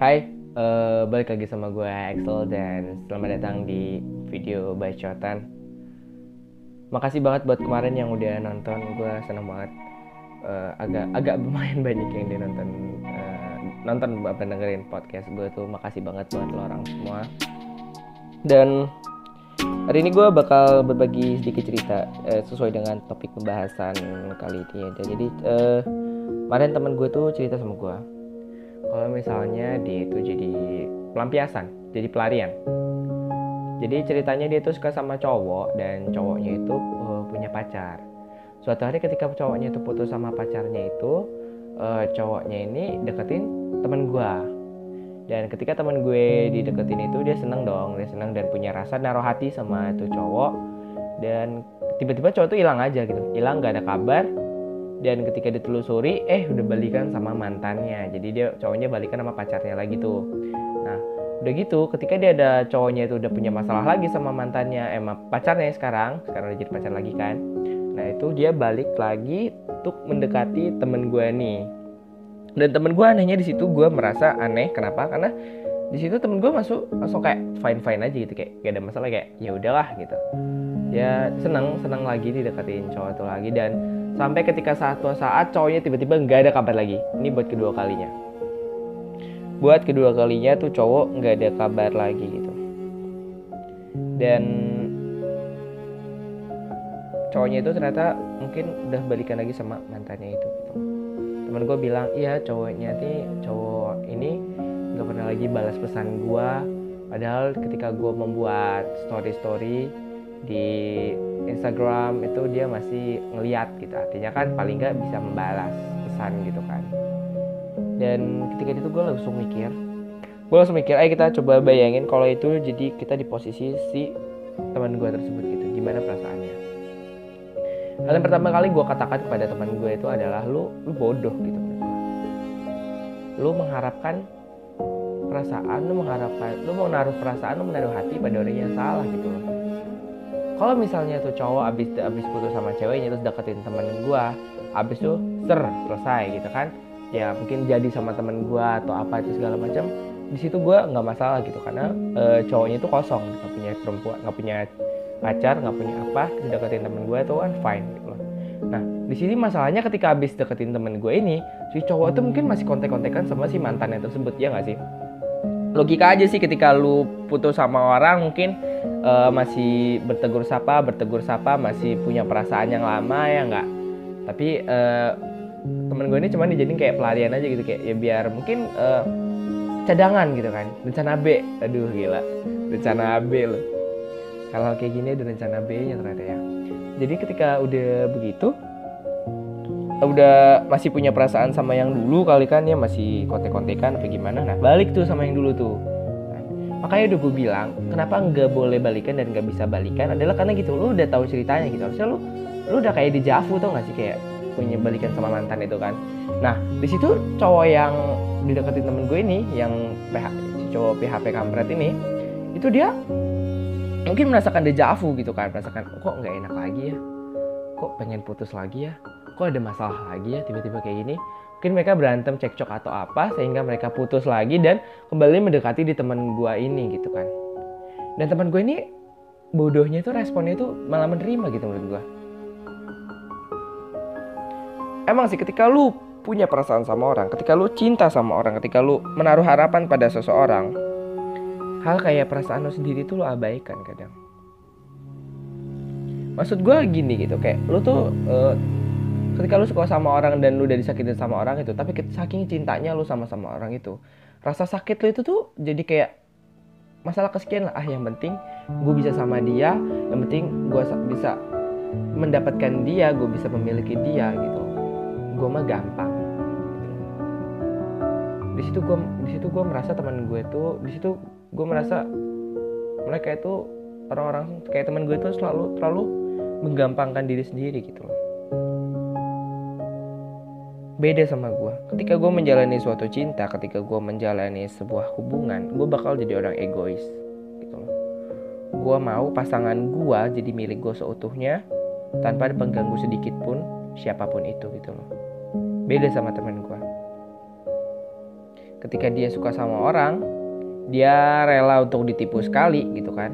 Hai, uh, balik lagi sama gue Axel dan selamat datang di video bacotan. Makasih banget buat kemarin yang udah nonton, gue seneng banget. Uh, agak agak lumayan banyak yang dia nonton uh, nonton apa dengerin podcast gue tuh makasih banget buat lo orang semua dan hari ini gue bakal berbagi sedikit cerita uh, sesuai dengan topik pembahasan kali ini ya jadi uh, kemarin teman gue tuh cerita sama gue kalau misalnya dia itu jadi pelampiasan jadi pelarian. Jadi ceritanya dia tuh suka sama cowok dan cowoknya itu uh, punya pacar. Suatu hari ketika cowoknya itu putus sama pacarnya itu uh, cowoknya ini deketin teman gue dan ketika teman gue dideketin itu dia seneng dong dia seneng dan punya rasa naruh hati sama itu cowok. Dan tiba-tiba cowok tuh hilang aja gitu. Hilang gak ada kabar dan ketika ditelusuri eh udah balikan sama mantannya. Jadi dia cowoknya balikan sama pacarnya lagi tuh. Nah udah gitu ketika dia ada cowoknya itu udah punya masalah lagi sama mantannya eh, pacarnya sekarang sekarang udah jadi pacar lagi kan. Nah itu dia balik lagi untuk mendekati temen gue nih. Dan temen gue anehnya di situ gue merasa aneh. Kenapa? Karena di situ temen gue masuk masuk kayak fine fine aja gitu kayak gak ada masalah kayak ya udahlah gitu. Ya seneng seneng lagi dideketin cowok itu lagi. Dan Sampai ketika satu saat cowoknya tiba-tiba nggak ada kabar lagi. Ini buat kedua kalinya. Buat kedua kalinya tuh cowok nggak ada kabar lagi gitu. Dan cowoknya itu ternyata mungkin udah balikan lagi sama mantannya itu gitu. Temen gue bilang iya cowoknya nih cowok ini nggak pernah lagi balas pesan gue. Padahal ketika gue membuat story-story di Instagram itu dia masih ngeliat gitu. Artinya kan paling nggak bisa membalas pesan gitu kan. Dan ketika itu gue langsung mikir gue langsung mikir ayo kita coba bayangin kalau itu jadi kita di posisi si teman gue tersebut gitu. Gimana perasaannya? Hal yang pertama kali gue katakan kepada teman gue itu adalah lu lu bodoh gitu lu mengharapkan perasaan lu mengharapkan lu mau naruh perasaan lu menaruh hati pada orang yang salah gitu loh kalau misalnya tuh cowok abis abis putus sama ceweknya terus deketin temen gue abis tuh ser selesai gitu kan. Ya mungkin jadi sama temen gue atau apa itu segala macam di situ gue nggak masalah gitu karena e, cowoknya itu kosong nggak punya perempuan nggak punya pacar nggak punya apa terus deketin temen gue itu kan fine gitu loh. Nah di sini masalahnya ketika abis deketin temen gue ini si cowok itu mungkin masih kontek-kontekan sama si mantannya tersebut ya nggak sih? Logika aja sih ketika lu putus sama orang mungkin uh, masih bertegur sapa bertegur sapa masih punya perasaan yang lama ya nggak? Tapi uh, temen gue ini cuma dijadiin kayak pelarian aja gitu kayak ya biar mungkin uh, cadangan gitu kan. Rencana B. Aduh gila. Rencana B loh. Kalau kayak gini ada rencana B nya ternyata ya. Jadi ketika udah begitu udah masih punya perasaan sama yang dulu kali kan ya masih kontek-kontekan apa gimana. Nah balik tuh sama yang dulu tuh makanya udah gue bilang kenapa nggak boleh balikan dan nggak bisa balikan adalah karena gitu lu udah tahu ceritanya gitu. Harusnya lu lu udah kayak di Javu tau gak sih? Kayak punya balikan sama mantan itu kan. Nah di situ cowok yang dideketin temen gue ini yang PH, si cowok PHP kampret ini itu dia mungkin merasakan dejavu gitu kan. Merasakan kok nggak enak lagi ya? Kok pengen putus lagi ya? Kok ada masalah lagi ya tiba-tiba kayak gini mungkin mereka berantem cekcok atau apa sehingga mereka putus lagi dan kembali mendekati di teman gue ini gitu kan. Dan teman gue ini bodohnya itu responnya itu malah menerima gitu menurut gue emang sih ketika lu punya perasaan sama orang ketika lu cinta sama orang ketika lu menaruh harapan pada seseorang hal kayak perasaan lu sendiri tuh lu abaikan kadang. Maksud gue gini gitu kayak lu tuh uh, ketika lu suka sama orang dan lu udah disakitin sama orang itu tapi saking cintanya lu sama sama orang itu rasa sakit lu itu tuh jadi kayak masalah kesekian lah ah yang penting gue bisa sama dia yang penting gue bisa mendapatkan dia gue bisa memiliki dia gitu. Gue mah gampang. Di situ gue di situ gue merasa teman gue tuh di situ gue merasa mereka itu orang-orang kayak teman gue itu selalu terlalu menggampangkan diri sendiri gitu loh beda sama gue ketika gue menjalani suatu cinta ketika gue menjalani sebuah hubungan gue bakal jadi orang egois gitu loh. Gue mau pasangan gue jadi milik gue seutuhnya tanpa ada pengganggu sedikit pun siapa pun itu gitu loh. Beda sama temen gue ketika dia suka sama orang dia rela untuk ditipu sekali gitu kan.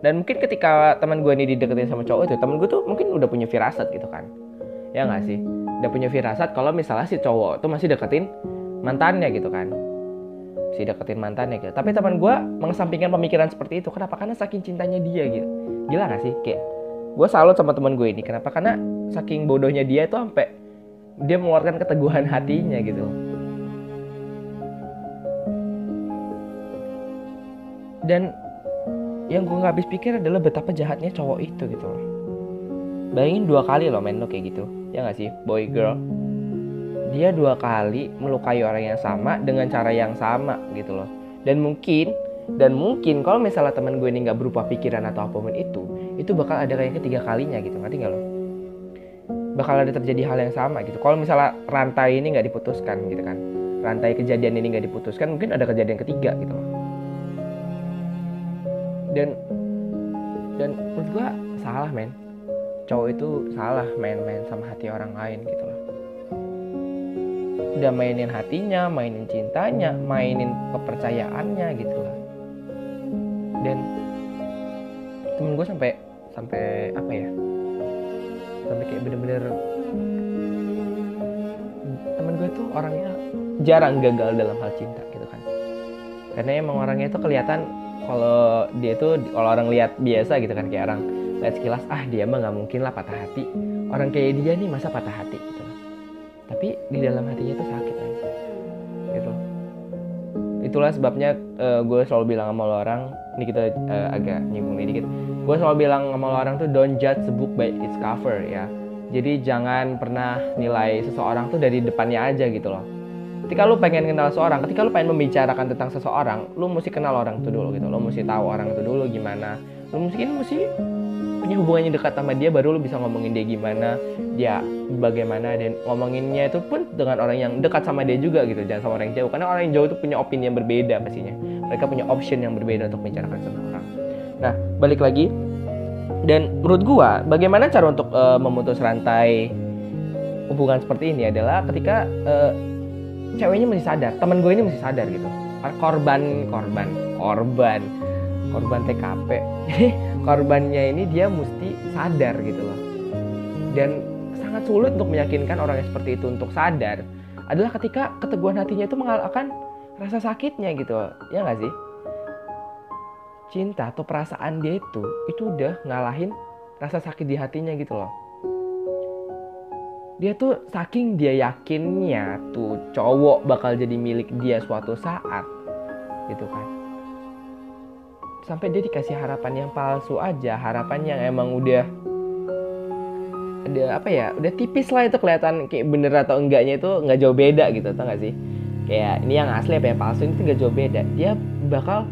Dan mungkin ketika teman gue ini dideketin sama cowok itu teman gue tuh mungkin udah punya firasat gitu kan. Ya nggak sih udah punya firasat kalau misalnya si cowok tuh masih deketin mantannya gitu kan. Si deketin mantannya gitu. Tapi teman gue mengesampingkan pemikiran seperti itu kenapa? Karena saking cintanya dia gitu. Gila gak sih? Kayak gue salut sama teman gue ini. Kenapa? Karena saking bodohnya dia itu sampai dia mengeluarkan keteguhan hatinya gitu. Dan yang gue nggak habis pikir adalah betapa jahatnya cowok itu gitu. loh bayangin dua kali loh men lo kayak gitu. Ya nggak sih? Boy girl. Dia dua kali melukai orang yang sama dengan cara yang sama gitu loh. Dan mungkin dan mungkin kalau misalnya teman gue ini nggak berupa pikiran atau apa pun itu itu bakal ada kayak ketiga kalinya gitu. Ngerti nggak lo? Bakal ada terjadi hal yang sama gitu. Kalau misalnya rantai ini nggak diputuskan gitu kan rantai kejadian ini nggak diputuskan mungkin ada kejadian ketiga gitu loh. Dan dan menurut gue salah men cowok itu salah main-main sama hati orang lain gitu loh. Udah mainin hatinya mainin cintanya mainin kepercayaannya gitu loh. Dan temen gue sampai sampai apa ya? Sampai kayak bener-bener temen gue tuh orangnya jarang gagal dalam hal cinta gitu kan. Karena emang orangnya itu kelihatan kalau dia tuh kalau orang lihat biasa gitu kan kayak orang lihat sekilas ah dia mah nggak mungkin lah patah hati. Orang kayak dia nih masa patah hati gitu. Tapi di dalam hatinya tuh sakit kan gitu. Itulah sebabnya uh, gue selalu bilang sama lo orang ini kita uh, agak nyinggung ini dikit. Gue selalu bilang sama lo orang tuh don't judge the book by its cover ya. Jadi jangan pernah nilai seseorang tuh dari depannya aja gitu loh. Ketika lu pengen kenal seseorang ketika lu pengen membicarakan tentang seseorang lu mesti kenal orang itu dulu gitu. Lu mesti tahu orang itu dulu gimana. Lu mungkin mesti punya hubungannya dekat sama dia baru lu bisa ngomongin dia gimana dia bagaimana dan ngomonginnya itu pun dengan orang yang dekat sama dia juga gitu jangan sama orang yang jauh. Karena orang yang jauh itu punya opini yang berbeda pastinya. Mereka punya option yang berbeda untuk membicarakan seseorang nah balik lagi. Dan menurut gua bagaimana cara untuk uh, memutus rantai hubungan seperti ini adalah ketika uh, ceweknya mesti sadar teman gue ini mesti sadar gitu. Korban korban korban korban TKP korbannya ini dia mesti sadar gitu loh. Dan sangat sulit untuk meyakinkan orang yang seperti itu untuk sadar adalah ketika keteguhan hatinya itu mengalahkan rasa sakitnya gitu ya nggak sih? Cinta atau perasaan dia itu itu udah ngalahin rasa sakit di hatinya gitu loh. Dia tuh saking dia yakinnya tuh cowok bakal jadi milik dia suatu saat gitu kan sampai dia dikasih harapan yang palsu aja harapan yang emang udah ada apa ya udah tipis lah itu kelihatan kayak bener atau enggaknya itu nggak jauh beda gitu tau gak sih? Kayak ini yang asli apa yang palsu ini nggak jauh beda. Dia bakal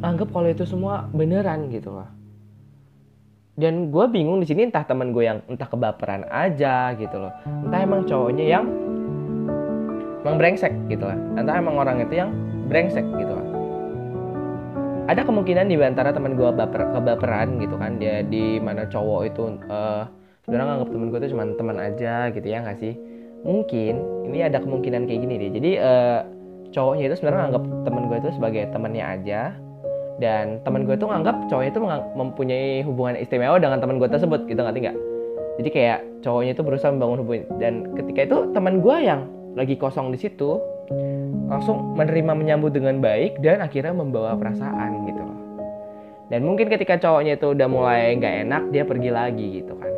anggap kalau itu semua beneran gitu loh. Dan gue bingung di sini entah teman gue yang entah kebaperan aja gitu loh. Entah emang cowoknya yang emang brengsek gitu lah. Entah emang orang itu yang brengsek gitu lah ada kemungkinan di antara teman gue baper kebaperan gitu kan. Dia di mana cowok itu uh, sebenarnya nganggap teman gue itu cuma teman aja gitu ya nggak sih? Mungkin ini ada kemungkinan kayak gini deh. Jadi uh, cowoknya itu sebenarnya nganggap teman gue itu sebagai temannya aja. Dan teman gue tuh nganggap cowoknya itu mempunyai hubungan istimewa dengan teman gue tersebut gitu nggak nggak? Jadi kayak cowoknya itu berusaha membangun hubungan dan ketika itu teman gue yang lagi kosong di situ langsung menerima menyambut dengan baik dan akhirnya membawa perasaan gitu. Loh dan mungkin ketika cowoknya itu udah mulai nggak enak dia pergi lagi gitu kan.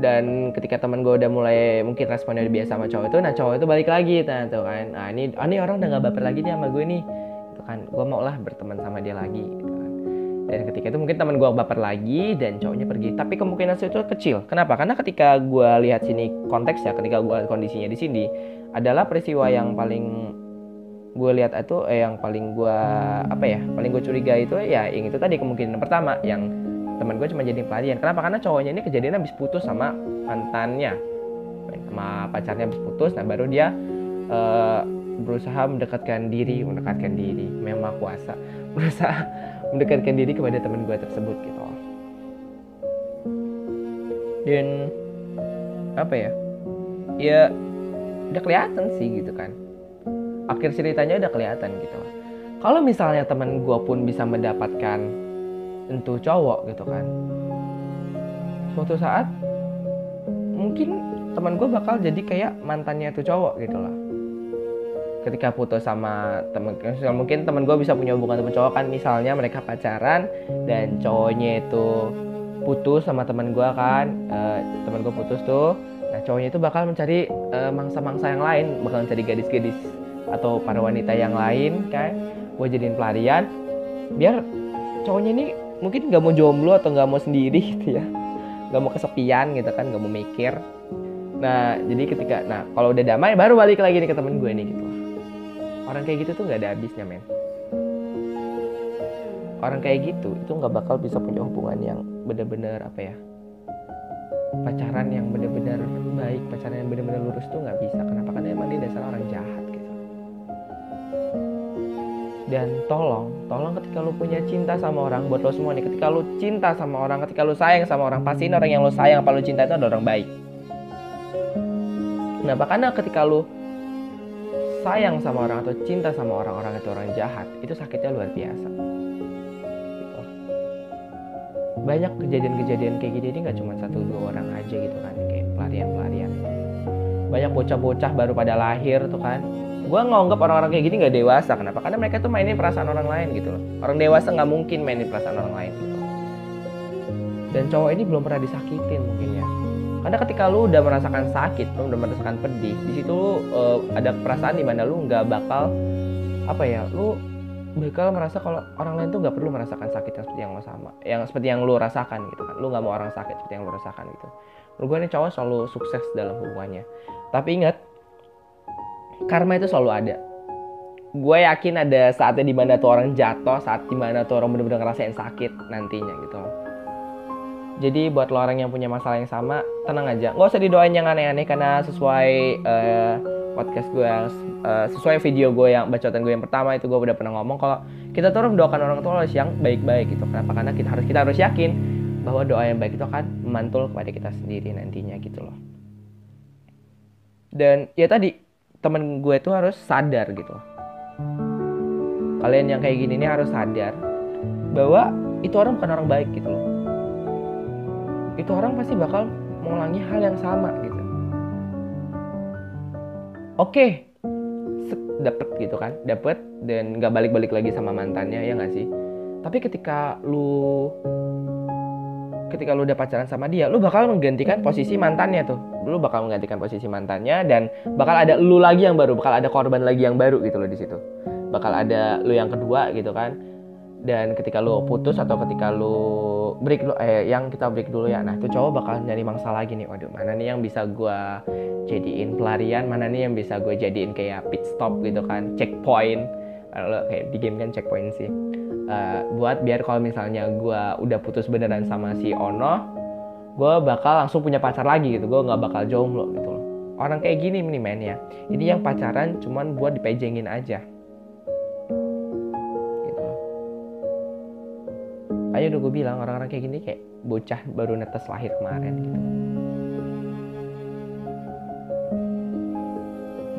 Dan ketika teman gue udah mulai mungkin responnya udah biasa sama cowok itu nah cowok itu balik lagi nah tuh kan. Nah ini oh, ini orang udah nggak baper lagi nih sama gue nih. Kan. Gue mau lah berteman sama dia lagi gitu kan. Dan ketika itu mungkin teman gue baper lagi dan cowoknya pergi. Tapi kemungkinan itu kecil. Kenapa? Karena ketika gue lihat sini konteks ya ketika gue kondisinya di sini adalah peristiwa yang paling gue lihat itu eh, yang paling gue apa ya paling gue curiga itu ya yang itu tadi kemungkinan pertama yang teman gue cuma jadi pelarian. Kenapa? Karena cowoknya ini kejadian habis putus sama mantannya. Sama pacarnya habis putus nah baru dia uh, berusaha mendekatkan diri mendekatkan diri. Memang kuasa. Berusaha mendekatkan diri kepada teman gue tersebut gitu. Dan apa ya ya udah kelihatan sih gitu kan. Akhir ceritanya udah kelihatan gitu. Kalau misalnya teman gue pun bisa mendapatkan untuk cowok gitu kan suatu saat mungkin teman gue bakal jadi kayak mantannya tuh cowok gitu loh ketika putus sama temen mungkin temen gue bisa punya hubungan temen cowok kan misalnya mereka pacaran dan cowoknya itu putus sama temen gue kan uh, temen gue putus tuh nah cowoknya itu bakal mencari uh, mangsa-mangsa yang lain. Bakal mencari gadis-gadis atau para wanita yang lain kan? Gue jadiin pelarian. Biar cowoknya ini mungkin nggak mau jomblo atau nggak mau sendiri gitu ya. Nggak mau kesepian gitu kan nggak mau mikir. Nah jadi ketika nah kalau udah damai baru balik lagi nih ke temen gue nih gitu. Orang kayak gitu tuh nggak ada habisnya men. Orang kayak gitu itu nggak bakal bisa punya hubungan yang bener-bener apa ya pacaran yang bener-bener baik pacaran yang bener-bener lurus tuh nggak bisa. Kenapa? Karena emang dia dasar orang jahat gitu. Dan tolong tolong ketika lu punya cinta sama orang buat lo semua nih ketika lu cinta sama orang ketika lu sayang sama orang pastiin orang yang lu sayang apa lu cinta itu adalah orang baik. Kenapa karena ketika lu sayang sama orang atau cinta sama orang-orang itu orang jahat itu sakitnya luar biasa. Banyak kejadian-kejadian kayak gini ini nggak cuma satu dua orang aja gitu kan kayak pelarian-pelarian. Banyak bocah-bocah baru pada lahir tuh kan. Gue nganggap orang-orang kayak gini nggak dewasa. Kenapa? Karena mereka tuh mainin perasaan orang lain gitu loh. Orang dewasa nggak mungkin mainin perasaan orang lain gitu. Dan cowok ini belum pernah disakitin mungkin ya. Karena ketika lu udah merasakan sakit lu udah merasakan pedih di situ uh, ada perasaan di mana lu nggak bakal apa ya lu bakal merasa kalau orang lain tuh nggak perlu merasakan sakit yang seperti yang lo sama yang seperti yang lu rasakan gitu kan. Lu nggak mau orang sakit seperti yang lu rasakan gitu. Lu gue nih cowok selalu sukses dalam hubungannya. Tapi ingat karma itu selalu ada. Gue yakin ada saatnya di mana tuh orang jatuh saat di mana tuh orang bener-bener ngerasain sakit nantinya gitu. Jadi buat lo orang yang punya masalah yang sama, tenang aja. Nggak usah didoain yang aneh-aneh karena sesuai uh, podcast gue yang uh, sesuai video gue yang bacotan gue yang pertama itu gue udah pernah ngomong kalau kita tuh harus mendoakan orang tua yang baik-baik gitu. Kenapa? Karena kita harus kita harus yakin bahwa doa yang baik itu akan memantul kepada kita sendiri nantinya gitu loh. Dan ya tadi temen gue tuh harus sadar gitu. Kalian yang kayak gini ini harus sadar bahwa itu orang bukan orang baik gitu loh itu orang pasti bakal mengulangi hal yang sama gitu oke dapet gitu kan. Dapet dan nggak balik-balik lagi sama mantannya ya nggak sih? Tapi ketika lu ketika lu udah pacaran sama dia lu bakal menggantikan posisi mantannya tuh. Lu bakal menggantikan posisi mantannya dan bakal ada lu lagi yang baru bakal ada korban lagi yang baru gitu loh di situ. Bakal ada lu yang kedua gitu kan dan ketika lu putus atau ketika lu break dulu eh yang kita break dulu ya. Nah itu cowok bakal nyari mangsa lagi nih. Waduh mana nih yang bisa gue jadiin pelarian? Mana nih yang bisa gue jadiin kayak pit stop gitu kan? Checkpoint. Kalau kayak di game kan checkpoint sih. Uh, buat biar kalau misalnya gue udah putus beneran sama si Ono gue bakal langsung punya pacar lagi gitu. Gue nggak bakal jomblo gitu loh. Orang kayak gini nih men ya. Ini yang pacaran cuman buat dipejengin aja ayo udah gue bilang orang-orang kayak gini kayak bocah baru netes lahir kemarin gitu.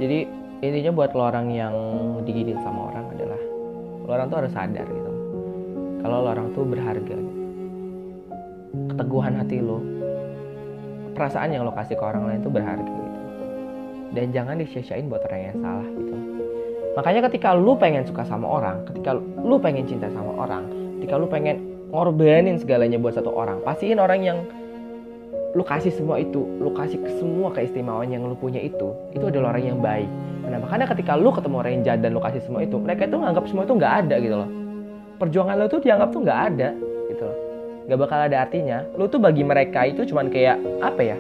Jadi intinya buat lo orang yang diginin sama orang adalah lo orang tuh harus sadar gitu. Kalau lo orang tuh berharga. Keteguhan hati lo perasaan yang lo kasih ke orang lain tuh berharga gitu. Dan jangan disia-siain buat orang yang salah gitu. Makanya ketika lu pengen suka sama orang ketika lu pengen cinta sama orang ketika lu pengen ngorbanin segalanya buat satu orang. Pastiin orang yang lu kasih semua itu lu kasih semua keistimewaan yang lu punya itu itu adalah orang yang baik. Kenapa karena ketika lu ketemu orang yang jahat dan lu kasih semua itu mereka itu nganggap semua itu nggak ada gitu loh. Perjuangan lu tuh dianggap tuh nggak ada gitu loh. Nggak bakal ada artinya. Lu tuh bagi mereka itu cuman kayak apa ya?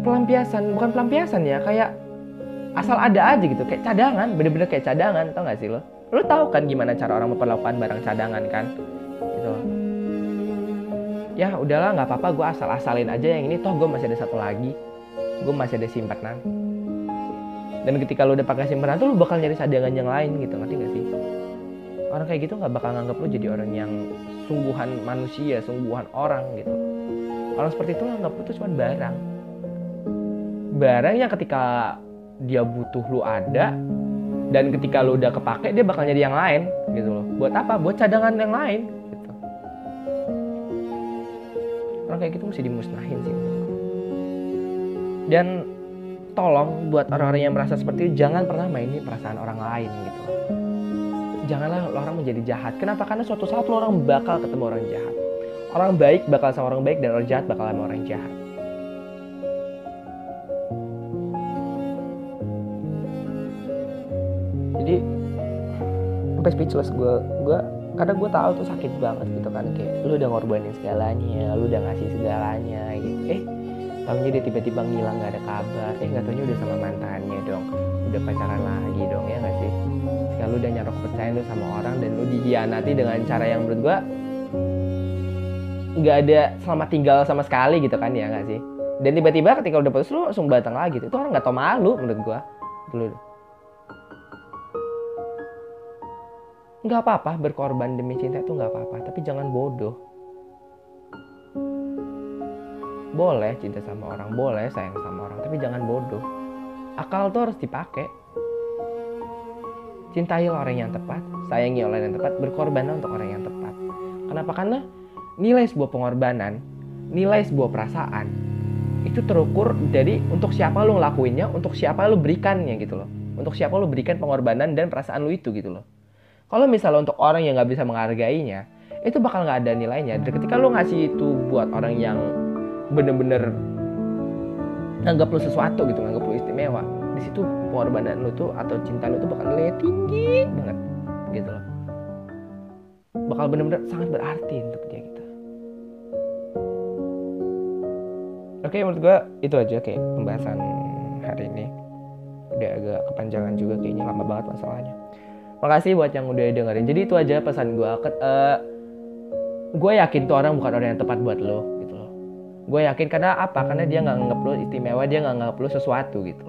Pelampiasan bukan pelampiasan ya kayak asal ada aja gitu kayak cadangan bener-bener kayak cadangan tau gak sih lo lu tahu kan gimana cara orang memperlakukan barang cadangan kan? Gitu ya udahlah nggak apa-apa gue asal-asalin aja yang ini. Toh gue masih ada satu lagi. Gue masih ada simpanan dan ketika lu udah pakai simpanan tuh lu bakal nyari cadangan yang lain gitu. Ngerti gak sih? Orang kayak gitu nggak bakal nganggap lu jadi orang yang sungguhan manusia sungguhan orang gitu. Orang seperti itu nganggap lu tuh cuma barang. Barang yang ketika dia butuh lu ada dan ketika lu udah kepake dia bakal jadi yang lain gitu loh. Buat apa? Buat cadangan yang lain gitu. Orang kayak gitu mesti dimusnahin sih. Dan tolong buat orang-orang yang merasa seperti itu jangan pernah mainin perasaan orang lain gitu loh. Janganlah orang menjadi jahat. Kenapa? Karena suatu saat lo orang bakal ketemu orang jahat. Orang baik bakal sama orang baik dan orang jahat bakal sama orang jahat sampai speechless. Gue gue karena gue tahu tuh sakit banget gitu kan. Kayak lu udah ngorbanin segalanya lu udah ngasih segalanya gitu. Eh tahunya dia tiba-tiba ngilang nggak ada kabar. Eh nggak tahunya udah sama mantannya dong. Udah pacaran lagi dong ya nggak sih? Sekarang lu udah nyaruh kepercayaan lu sama orang dan lu dihianati dengan cara yang menurut gue nggak ada selamat tinggal sama sekali gitu kan ya nggak sih? Dan tiba-tiba ketika udah putus lu langsung batang lagi. Gitu. itu orang nggak tau malu menurut gue dulu nggak apa-apa berkorban demi cinta itu nggak apa-apa tapi jangan bodoh. Boleh cinta sama orang boleh sayang sama orang tapi jangan bodoh. Akal tuh harus dipakai. Cintai orang yang tepat sayangi orang yang tepat berkorban untuk orang yang tepat. Kenapa? Karena nilai sebuah pengorbanan nilai sebuah perasaan itu terukur dari untuk siapa lo ngelakuinnya untuk siapa lo berikannya gitu loh. Untuk siapa lo berikan pengorbanan dan perasaan lo itu gitu loh kalau misalnya untuk orang yang nggak bisa menghargainya, itu bakal nggak ada nilainya. Dan ketika lo ngasih itu buat orang yang bener-bener nganggap lo sesuatu gitu, nganggap lo istimewa, di situ pengorbanan lo tuh atau cinta lo tuh bakal nilainya tinggi banget, gitu loh. Bakal bener-bener sangat berarti untuk dia gitu. Oke, menurut gue itu aja kayak pembahasan hari ini. Udah agak kepanjangan juga kayaknya lama banget masalahnya. Makasih buat yang udah dengerin. Jadi itu aja pesan gue. Uh, gue yakin tuh orang bukan orang yang tepat buat lo gitu loh. Gue yakin karena apa? Karena dia nggak nganggap lo istimewa, dia nggak nganggap lo sesuatu gitu.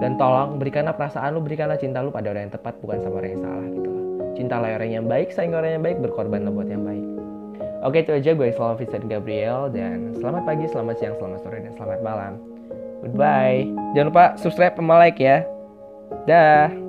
Dan tolong berikanlah perasaan lo, berikanlah cinta lo pada orang yang tepat, bukan sama orang yang salah gitu loh. Cintalah orang yang baik, sayang orang yang baik, berkorbanlah buat yang baik. Oke itu aja gue selamat Vincent Gabriel dan selamat pagi, selamat siang, selamat sore, dan selamat malam. Goodbye. Jangan lupa subscribe sama like ya. Dah.